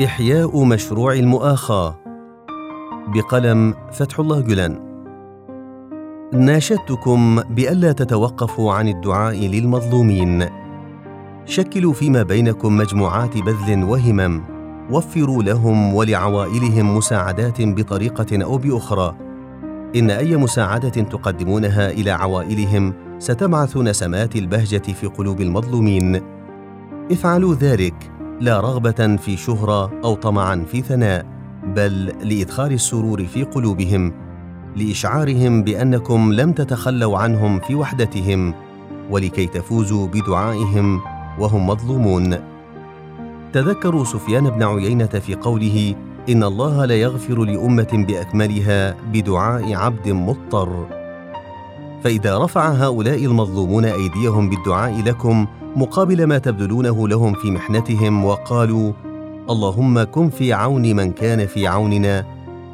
إحياء مشروع المؤاخاة. بقلم فتح الله جلان ناشدتكم بألا تتوقفوا عن الدعاء للمظلومين. شكلوا فيما بينكم مجموعات بذل وهمم. وفروا لهم ولعوائلهم مساعدات بطريقة أو بأخرى. إن أي مساعدة تقدمونها إلى عوائلهم ستبعث نسمات البهجة في قلوب المظلومين. افعلوا ذلك لا رغبة في شهرة أو طمعا في ثناء بل لادخال السرور في قلوبهم لإشعارهم بأنكم لم تتخلوا عنهم في وحدتهم ولكي تفوزوا بدعائهم وهم مظلومون. تذكروا سفيان بن عيينة في قوله إن الله لا يغفر لأمة بأكملها بدعاء عبد مضطر فإذا رفع هؤلاء المظلومون أيديهم بالدعاء لكم مقابل ما تبذلونه لهم في محنتهم وقالوا اللهم كن في عون من كان في عوننا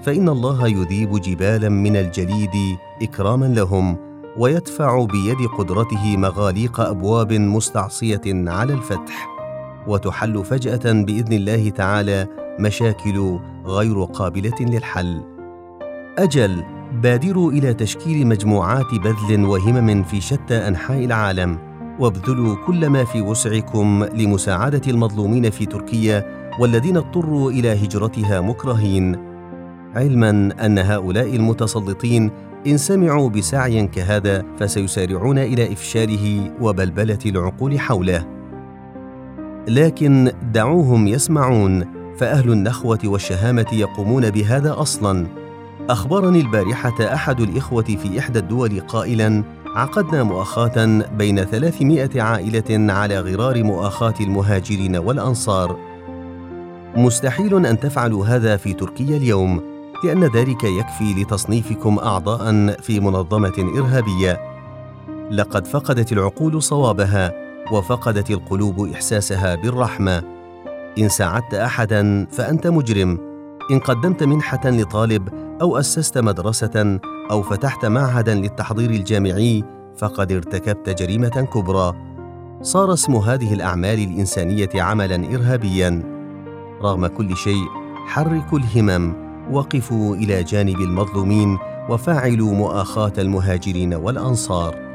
فإن الله يذيب جبالا من الجليد إكراما لهم ويدفع بيد قدرته مغاليق أبواب مستعصية على الفتح وتحل فجأة بإذن الله تعالى مشاكل غير قابلة للحل. أجل بادروا إلى تشكيل مجموعات بذل وهمم في شتى أنحاء العالم وابذلوا كل ما في وسعكم لمساعدة المظلومين في تركيا والذين اضطروا إلى هجرتها مكرهين. علما أن هؤلاء المتسلطين إن سمعوا بسعي كهذا فسيسارعون إلى إفشاله وبلبلة العقول حوله. لكن دعوهم يسمعون فأهل النخوة والشهامة يقومون بهذا أصلا. أخبرني البارحة أحد الإخوة في إحدى الدول قائلا عقدنا مؤاخاة بين 300 عائلة على غرار مؤاخاة المهاجرين والأنصار. مستحيل أن تفعلوا هذا في تركيا اليوم، لأن ذلك يكفي لتصنيفكم أعضاء في منظمة إرهابية. لقد فقدت العقول صوابها، وفقدت القلوب إحساسها بالرحمة. إن ساعدت أحدًا فأنت مجرم، إن قدمت منحة لطالب أو أسست مدرسة أو فتحت معهدا للتحضير الجامعي فقد ارتكبت جريمة كبرى. صار اسم هذه الأعمال الإنسانية عملا إرهابيا. رغم كل شيء حركوا الهمم وقفوا إلى جانب المظلومين وفاعلوا مؤاخاة المهاجرين والأنصار.